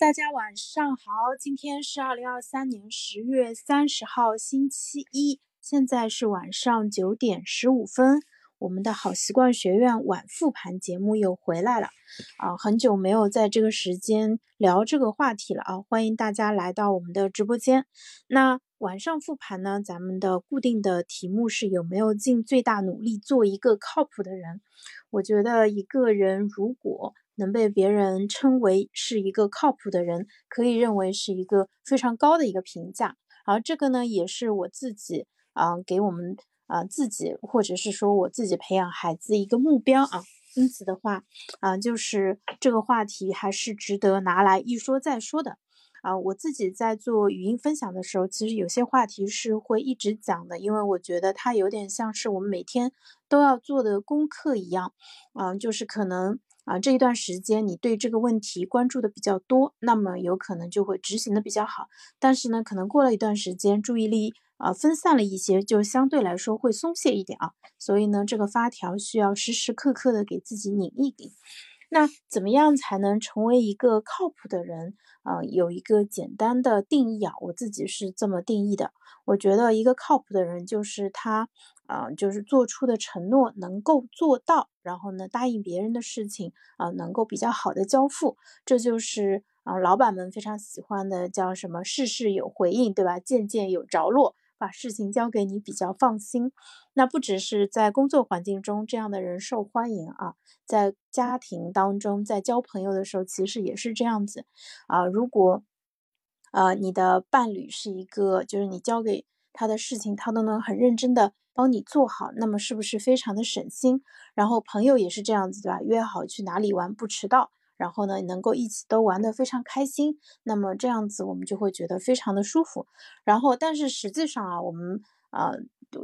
大家晚上好，今天是二零二三年十月三十号，星期一，现在是晚上九点十五分。我们的好习惯学院晚复盘节目又回来了啊，很久没有在这个时间聊这个话题了啊，欢迎大家来到我们的直播间。那晚上复盘呢，咱们的固定的题目是有没有尽最大努力做一个靠谱的人？我觉得一个人如果能被别人称为是一个靠谱的人，可以认为是一个非常高的一个评价。而这个呢，也是我自己啊，给我们啊自己，或者是说我自己培养孩子一个目标啊。因此的话，啊，就是这个话题还是值得拿来一说再说的。啊，我自己在做语音分享的时候，其实有些话题是会一直讲的，因为我觉得它有点像是我们每天都要做的功课一样。嗯，就是可能。啊，这一段时间你对这个问题关注的比较多，那么有可能就会执行的比较好。但是呢，可能过了一段时间，注意力啊分散了一些，就相对来说会松懈一点啊。所以呢，这个发条需要时时刻刻的给自己拧一拧。那怎么样才能成为一个靠谱的人？啊，有一个简单的定义啊，我自己是这么定义的。我觉得一个靠谱的人就是他。啊，就是做出的承诺能够做到，然后呢，答应别人的事情啊，能够比较好的交付，这就是啊，老板们非常喜欢的，叫什么事事有回应，对吧？件件有着落，把事情交给你比较放心。那不只是在工作环境中这样的人受欢迎啊，在家庭当中，在交朋友的时候，其实也是这样子啊。如果呃你的伴侣是一个，就是你交给他的事情，他都能很认真的。帮你做好，那么是不是非常的省心？然后朋友也是这样子，对吧？约好去哪里玩不迟到，然后呢能够一起都玩得非常开心，那么这样子我们就会觉得非常的舒服。然后，但是实际上啊，我们啊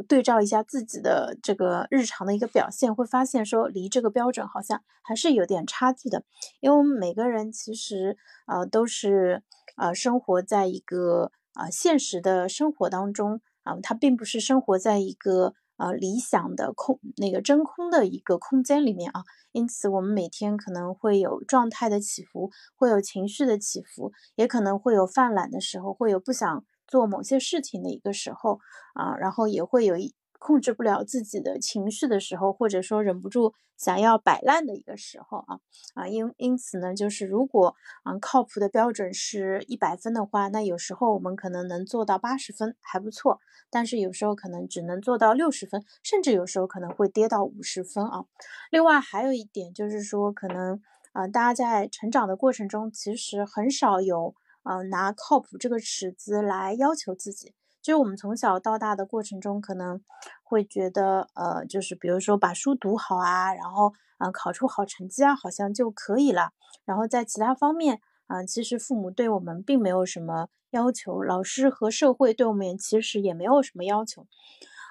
对照一下自己的这个日常的一个表现，会发现说离这个标准好像还是有点差距的。因为我们每个人其实呃都是呃生活在一个啊现实的生活当中。啊，它并不是生活在一个呃理想的空那个真空的一个空间里面啊，因此我们每天可能会有状态的起伏，会有情绪的起伏，也可能会有犯懒的时候，会有不想做某些事情的一个时候啊，然后也会有一。控制不了自己的情绪的时候，或者说忍不住想要摆烂的一个时候啊啊，因因此呢，就是如果啊靠谱的标准是一百分的话，那有时候我们可能能做到八十分还不错，但是有时候可能只能做到六十分，甚至有时候可能会跌到五十分啊。另外还有一点就是说，可能啊大家在成长的过程中，其实很少有啊拿靠谱这个尺子来要求自己。就我们从小到大的过程中，可能会觉得，呃，就是比如说把书读好啊，然后嗯考出好成绩啊，好像就可以了。然后在其他方面，啊，其实父母对我们并没有什么要求，老师和社会对我们其实也没有什么要求。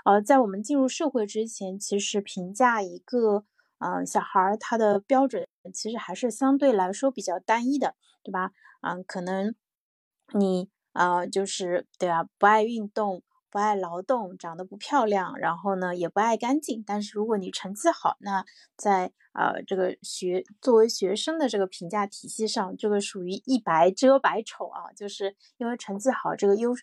呃，在我们进入社会之前，其实评价一个嗯小孩他的标准，其实还是相对来说比较单一的，对吧？嗯，可能你。啊，就是对啊，不爱运动，不爱劳动，长得不漂亮，然后呢也不爱干净。但是如果你成绩好，那在呃这个学作为学生的这个评价体系上，这个属于一白遮百丑啊，就是因为成绩好这个优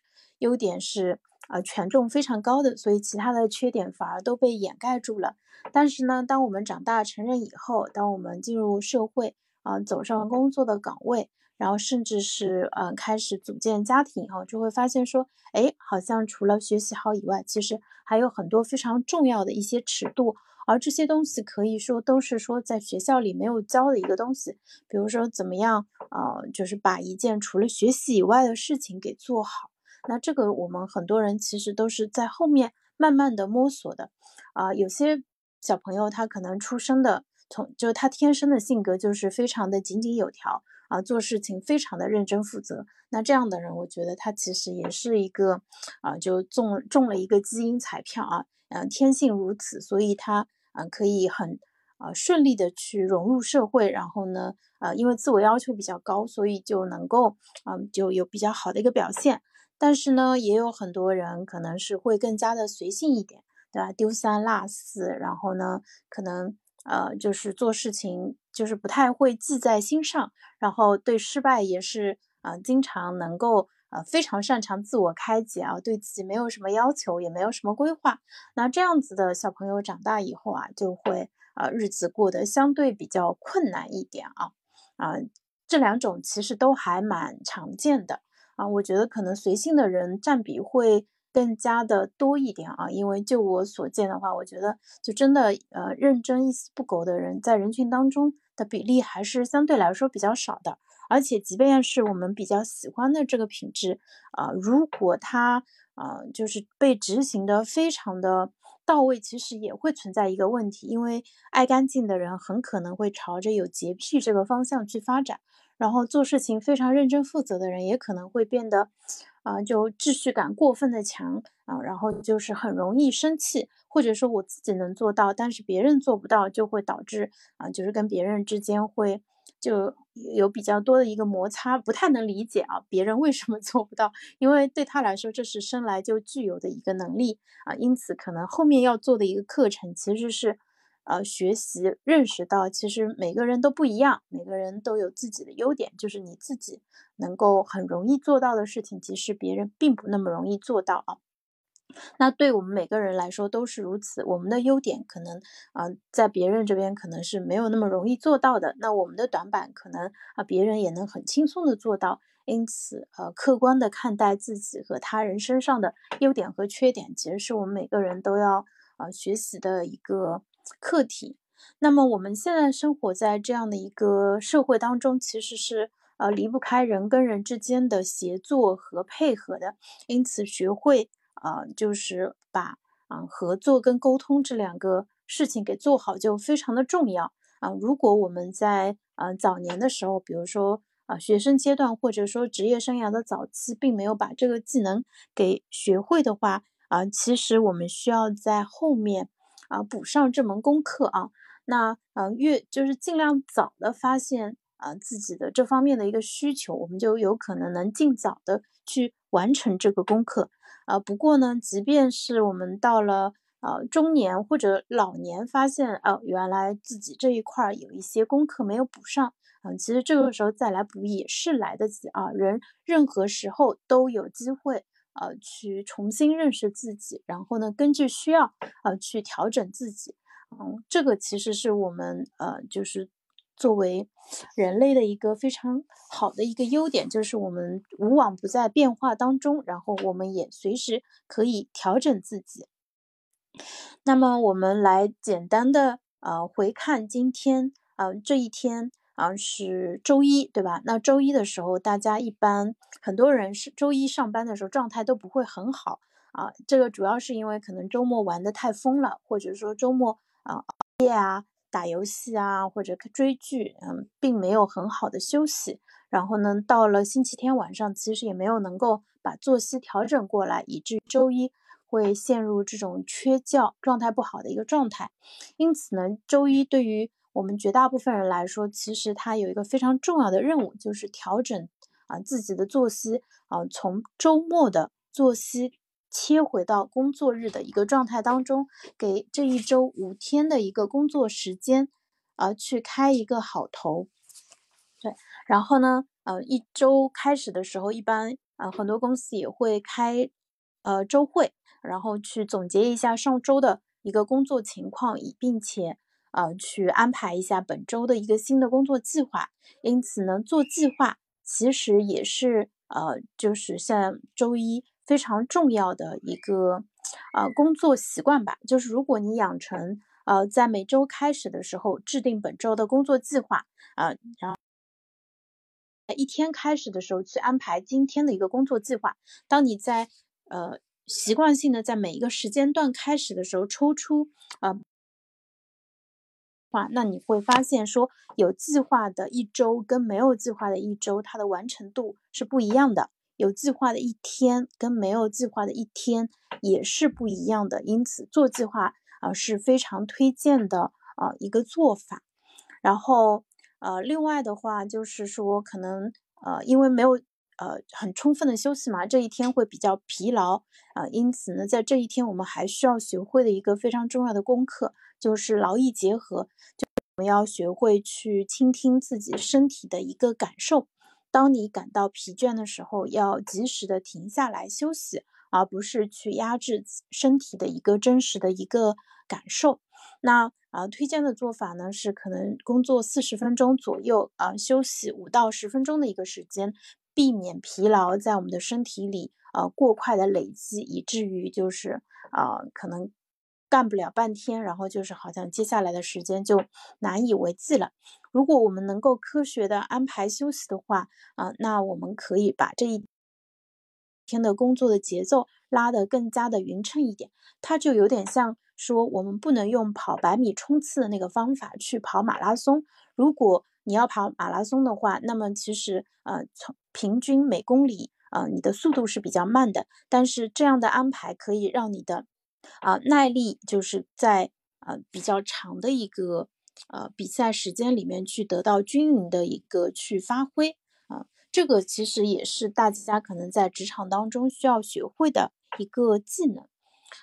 优点是啊权重非常高的，所以其他的缺点反而都被掩盖住了。但是呢，当我们长大成人以后，当我们进入社会啊，走上工作的岗位。然后甚至是嗯开始组建家庭以后，就会发现说，哎，好像除了学习好以外，其实还有很多非常重要的一些尺度，而这些东西可以说都是说在学校里没有教的一个东西。比如说怎么样，呃，就是把一件除了学习以外的事情给做好。那这个我们很多人其实都是在后面慢慢的摸索的。啊，有些小朋友他可能出生的从就他天生的性格就是非常的井井有条。啊，做事情非常的认真负责。那这样的人，我觉得他其实也是一个啊，就中中了一个基因彩票啊，嗯，天性如此，所以他啊可以很啊顺利的去融入社会。然后呢，呃，因为自我要求比较高，所以就能够啊就有比较好的一个表现。但是呢，也有很多人可能是会更加的随性一点，对吧？丢三落四，然后呢，可能。呃，就是做事情就是不太会记在心上，然后对失败也是啊，经常能够呃非常擅长自我开解啊，对自己没有什么要求，也没有什么规划。那这样子的小朋友长大以后啊，就会啊日子过得相对比较困难一点啊啊，这两种其实都还蛮常见的啊。我觉得可能随性的人占比会。更加的多一点啊，因为就我所见的话，我觉得就真的呃认真一丝不苟的人，在人群当中的比例还是相对来说比较少的。而且，即便是我们比较喜欢的这个品质啊，如果它啊就是被执行的非常的到位，其实也会存在一个问题，因为爱干净的人很可能会朝着有洁癖这个方向去发展，然后做事情非常认真负责的人也可能会变得。啊，就秩序感过分的强啊，然后就是很容易生气，或者说我自己能做到，但是别人做不到，就会导致啊，就是跟别人之间会就有比较多的一个摩擦，不太能理解啊，别人为什么 做不到，因为对他来说这是生来就具有的一个能力啊，因此可能后面要做的一个课程其实是。呃，学习认识到，其实每个人都不一样，每个人都有自己的优点，就是你自己能够很容易做到的事情，其实别人并不那么容易做到啊。那对我们每个人来说都是如此，我们的优点可能啊，在别人这边可能是没有那么容易做到的，那我们的短板可能啊，别人也能很轻松的做到。因此，呃，客观的看待自己和他人身上的优点和缺点，其实是我们每个人都要啊学习的一个。课题，那么我们现在生活在这样的一个社会当中，其实是呃离不开人跟人之间的协作和配合的，因此学会啊就是把啊合作跟沟通这两个事情给做好就非常的重要啊。如果我们在呃早年的时候，比如说啊学生阶段或者说职业生涯的早期，并没有把这个技能给学会的话啊，其实我们需要在后面。啊，补上这门功课啊，那呃越就是尽量早的发现啊自己的这方面的一个需求，我们就有可能能尽早的去完成这个功课啊。不过呢，即便是我们到了呃中年或者老年，发现哦原来自己这一块有一些功课没有补上，嗯，其实这个时候再来补也是来得及啊。人任何时候都有机会。呃，去重新认识自己，然后呢，根据需要，呃，去调整自己。嗯，这个其实是我们呃，就是作为人类的一个非常好的一个优点，就是我们无往不在变化当中，然后我们也随时可以调整自己。那么，我们来简单的呃回看今天，嗯，这一天。啊，是周一，对吧？那周一的时候，大家一般很多人是周一上班的时候状态都不会很好啊。这个主要是因为可能周末玩的太疯了，或者说周末啊熬夜啊、打游戏啊或者追剧，嗯，并没有很好的休息。然后呢，到了星期天晚上，其实也没有能够把作息调整过来，以致周一会陷入这种缺觉、状态不好的一个状态。因此呢，周一对于我们绝大部分人来说，其实他有一个非常重要的任务，就是调整啊自己的作息啊，从周末的作息切回到工作日的一个状态当中，给这一周五天的一个工作时间啊去开一个好头。对，然后呢，呃，一周开始的时候，一般啊很多公司也会开呃周会，然后去总结一下上周的一个工作情况，以并且。呃，去安排一下本周的一个新的工作计划。因此呢，做计划其实也是呃，就是像周一非常重要的一个呃工作习惯吧。就是如果你养成呃，在每周开始的时候制定本周的工作计划啊，然后一天开始的时候去安排今天的一个工作计划。当你在呃习惯性的在每一个时间段开始的时候抽出啊。话，那你会发现说，有计划的一周跟没有计划的一周，它的完成度是不一样的；有计划的一天跟没有计划的一天也是不一样的。因此，做计划啊是非常推荐的啊一个做法。然后，呃，另外的话就是说，可能呃因为没有呃很充分的休息嘛，这一天会比较疲劳啊。因此呢，在这一天我们还需要学会的一个非常重要的功课。就是劳逸结合，就我们要学会去倾听自己身体的一个感受。当你感到疲倦的时候，要及时的停下来休息，而不是去压制身体的一个真实的一个感受。那啊，推荐的做法呢是可能工作四十分钟左右，啊，休息五到十分钟的一个时间，避免疲劳在我们的身体里呃过快的累积，以至于就是啊可能。干不了半天，然后就是好像接下来的时间就难以为继了。如果我们能够科学的安排休息的话，啊，那我们可以把这一天的工作的节奏拉得更加的匀称一点。它就有点像说，我们不能用跑百米冲刺的那个方法去跑马拉松。如果你要跑马拉松的话，那么其实呃，从平均每公里呃，你的速度是比较慢的。但是这样的安排可以让你的啊，耐力就是在呃比较长的一个呃比赛时间里面去得到均匀的一个去发挥啊，这个其实也是大家可能在职场当中需要学会的一个技能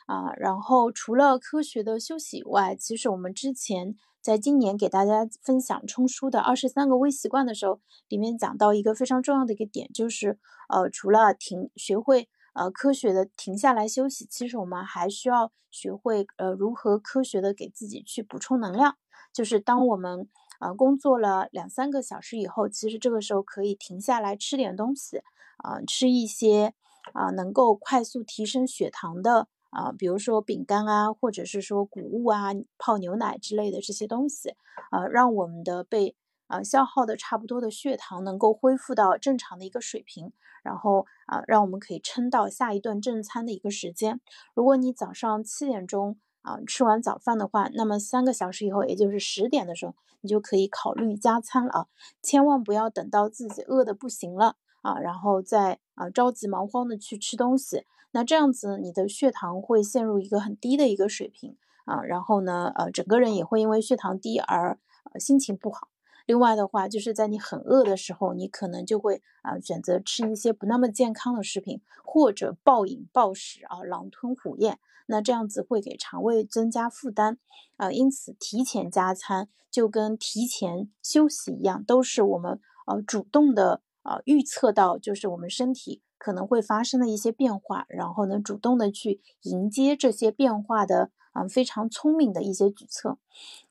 啊。然后除了科学的休息以外，其实我们之前在今年给大家分享冲书的二十三个微习惯的时候，里面讲到一个非常重要的一个点，就是呃除了停学会。呃，科学的停下来休息，其实我们还需要学会呃如何科学的给自己去补充能量。就是当我们呃工作了两三个小时以后，其实这个时候可以停下来吃点东西，啊，吃一些啊能够快速提升血糖的啊，比如说饼干啊，或者是说谷物啊，泡牛奶之类的这些东西，啊，让我们的被啊消耗的差不多的血糖能够恢复到正常的一个水平。然后啊，让我们可以撑到下一顿正餐的一个时间。如果你早上七点钟啊吃完早饭的话，那么三个小时以后，也就是十点的时候，你就可以考虑加餐了啊！千万不要等到自己饿的不行了啊，然后再啊着急忙慌的去吃东西。那这样子，你的血糖会陷入一个很低的一个水平啊，然后呢，呃，整个人也会因为血糖低而心情不好。另外的话，就是在你很饿的时候，你可能就会啊选择吃一些不那么健康的食品，或者暴饮暴食啊，狼吞虎咽。那这样子会给肠胃增加负担啊。因此，提前加餐就跟提前休息一样，都是我们呃主动的啊预测到，就是我们身体可能会发生的一些变化，然后呢，主动的去迎接这些变化的啊非常聪明的一些举措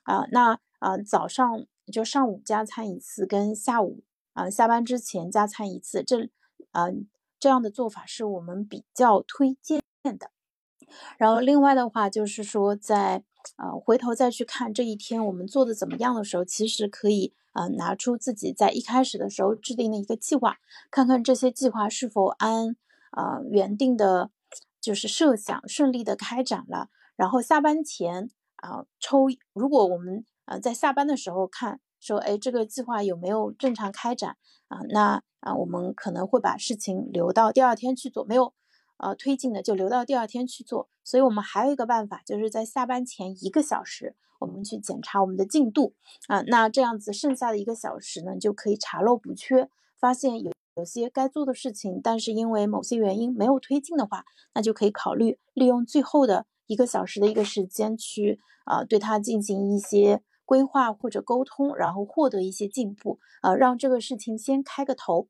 啊。那啊早上。就上午加餐一次，跟下午啊下班之前加餐一次，这啊这样的做法是我们比较推荐的。然后另外的话就是说，在呃回头再去看这一天我们做的怎么样的时候，其实可以呃拿出自己在一开始的时候制定的一个计划，看看这些计划是否按啊原定的，就是设想顺利的开展了。然后下班前啊抽，如果我们呃，在下班的时候看，说，哎，这个计划有没有正常开展啊？那啊，我们可能会把事情留到第二天去做，没有呃推进的就留到第二天去做。所以我们还有一个办法，就是在下班前一个小时，我们去检查我们的进度啊。那这样子剩下的一个小时呢，就可以查漏补缺，发现有有些该做的事情，但是因为某些原因没有推进的话，那就可以考虑利用最后的一个小时的一个时间去啊，对它进行一些。规划或者沟通，然后获得一些进步，呃，让这个事情先开个头，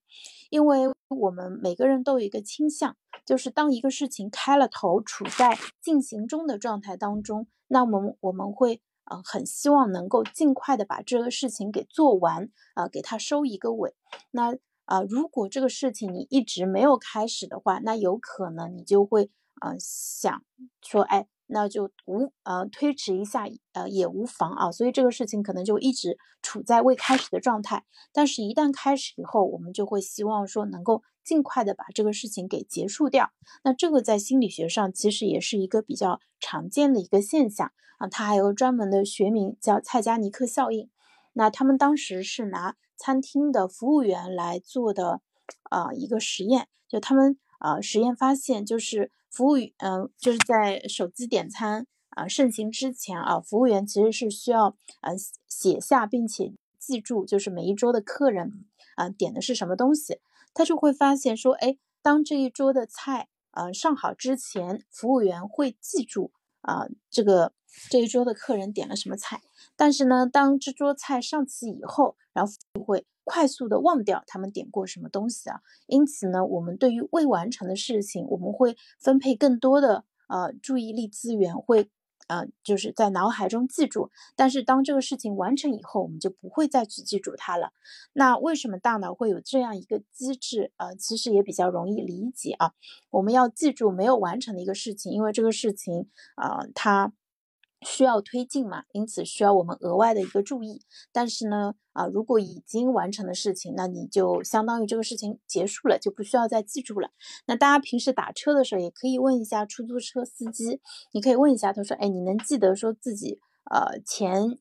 因为我们每个人都有一个倾向，就是当一个事情开了头，处在进行中的状态当中，那么我们会呃很希望能够尽快的把这个事情给做完，啊，给它收一个尾。那啊，如果这个事情你一直没有开始的话，那有可能你就会呃想说，哎。那就无呃推迟一下呃也无妨啊，所以这个事情可能就一直处在未开始的状态。但是，一旦开始以后，我们就会希望说能够尽快的把这个事情给结束掉。那这个在心理学上其实也是一个比较常见的一个现象啊，它还有专门的学名叫蔡加尼克效应。那他们当时是拿餐厅的服务员来做的啊一个实验，就他们啊实验发现就是。服务员，嗯，就是在手机点餐啊盛行之前啊，服务员其实是需要呃写下并且记住，就是每一桌的客人啊点的是什么东西，他就会发现说，哎，当这一桌的菜呃上好之前，服务员会记住啊这个这一桌的客人点了什么菜。但是呢，当这桌菜上齐以后，然后服务会快速的忘掉他们点过什么东西啊。因此呢，我们对于未完成的事情，我们会分配更多的呃注意力资源，会。呃，就是在脑海中记住，但是当这个事情完成以后，我们就不会再去记住它了。那为什么大脑会有这样一个机制？呃，其实也比较容易理解啊。我们要记住没有完成的一个事情，因为这个事情啊，它。需要推进嘛，因此需要我们额外的一个注意。但是呢，啊，如果已经完成的事情，那你就相当于这个事情结束了，就不需要再记住了。那大家平时打车的时候，也可以问一下出租车司机，你可以问一下，他说，哎，你能记得说自己呃前。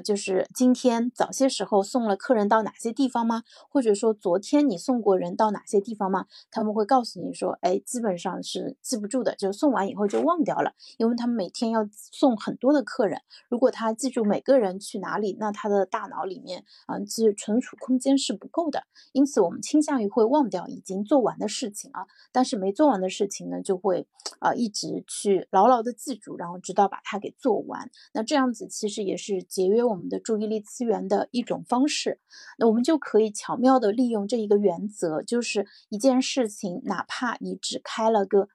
就是今天早些时候送了客人到哪些地方吗？或者说昨天你送过人到哪些地方吗？他们会告诉你说，哎，基本上是记不住的，就送完以后就忘掉了，因为他们每天要送很多的客人，如果他记住每个人去哪里，那他的大脑里面啊，其实存储空间是不够的，因此我们倾向于会忘掉已经做完的事情啊，但是没做完的事情呢，就会啊一直去牢牢的记住，然后直到把它给做完。那这样子其实也是节约。我们的注意力资源的一种方式，那我们就可以巧妙的利用这一个原则，就是一件事情，哪怕你只开了个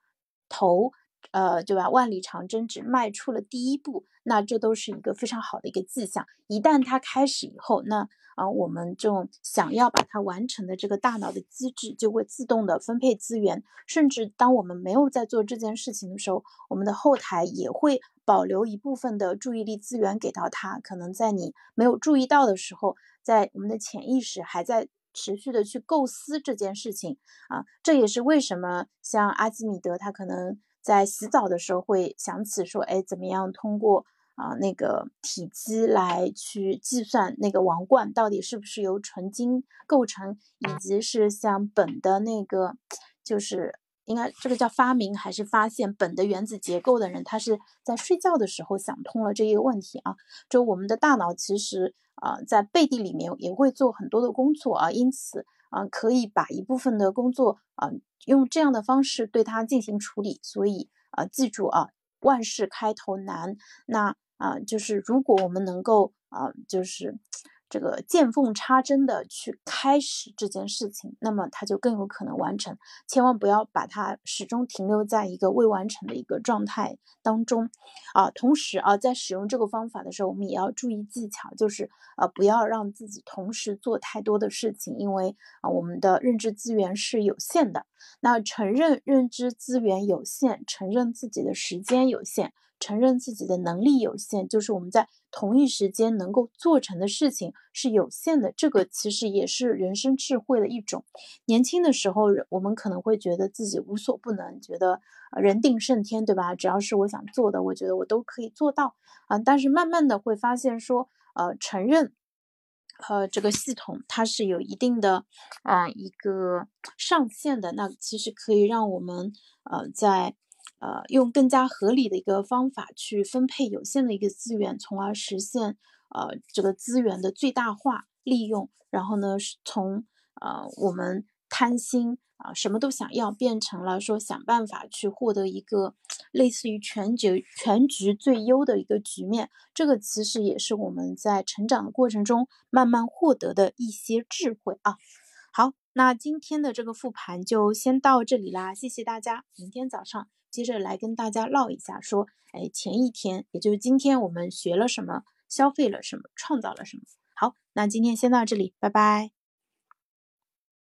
头，呃，对吧？万里长征只迈出了第一步，那这都是一个非常好的一个迹象。一旦它开始以后，那啊，我们这种想要把它完成的这个大脑的机制就会自动的分配资源，甚至当我们没有在做这件事情的时候，我们的后台也会。保留一部分的注意力资源给到它，可能在你没有注意到的时候，在我们的潜意识还在持续的去构思这件事情啊。这也是为什么像阿基米德他可能在洗澡的时候会想起说，哎，怎么样通过啊那个体积来去计算那个王冠到底是不是由纯金构成，以及是像苯的那个就是。应该这个叫发明还是发现苯的原子结构的人，他是在睡觉的时候想通了这一个问题啊。就我们的大脑其实啊，在背地里面也会做很多的工作啊，因此啊，可以把一部分的工作啊，用这样的方式对它进行处理。所以啊，记住啊，万事开头难。那啊，就是如果我们能够啊，就是。这个见缝插针的去开始这件事情，那么它就更有可能完成。千万不要把它始终停留在一个未完成的一个状态当中啊。同时啊，在使用这个方法的时候，我们也要注意技巧，就是呃，不要让自己同时做太多的事情，因为啊，我们的认知资源是有限的。那承认认知资源有限，承认自己的时间有限。承认自己的能力有限，就是我们在同一时间能够做成的事情是有限的。这个其实也是人生智慧的一种。年轻的时候，我们可能会觉得自己无所不能，觉得人定胜天，对吧？只要是我想做的，我觉得我都可以做到啊。但是慢慢的会发现说，呃，承认，呃，这个系统它是有一定的啊一个上限的。那其实可以让我们呃在。呃，用更加合理的一个方法去分配有限的一个资源，从而实现呃这个资源的最大化利用。然后呢，从呃我们贪心啊什么都想要，变成了说想办法去获得一个类似于全局全局最优的一个局面。这个其实也是我们在成长的过程中慢慢获得的一些智慧啊。好，那今天的这个复盘就先到这里啦，谢谢大家，明天早上。接着来跟大家唠一下，说，哎，前一天，也就是今天，我们学了什么，消费了什么，创造了什么。好，那今天先到这里，拜拜。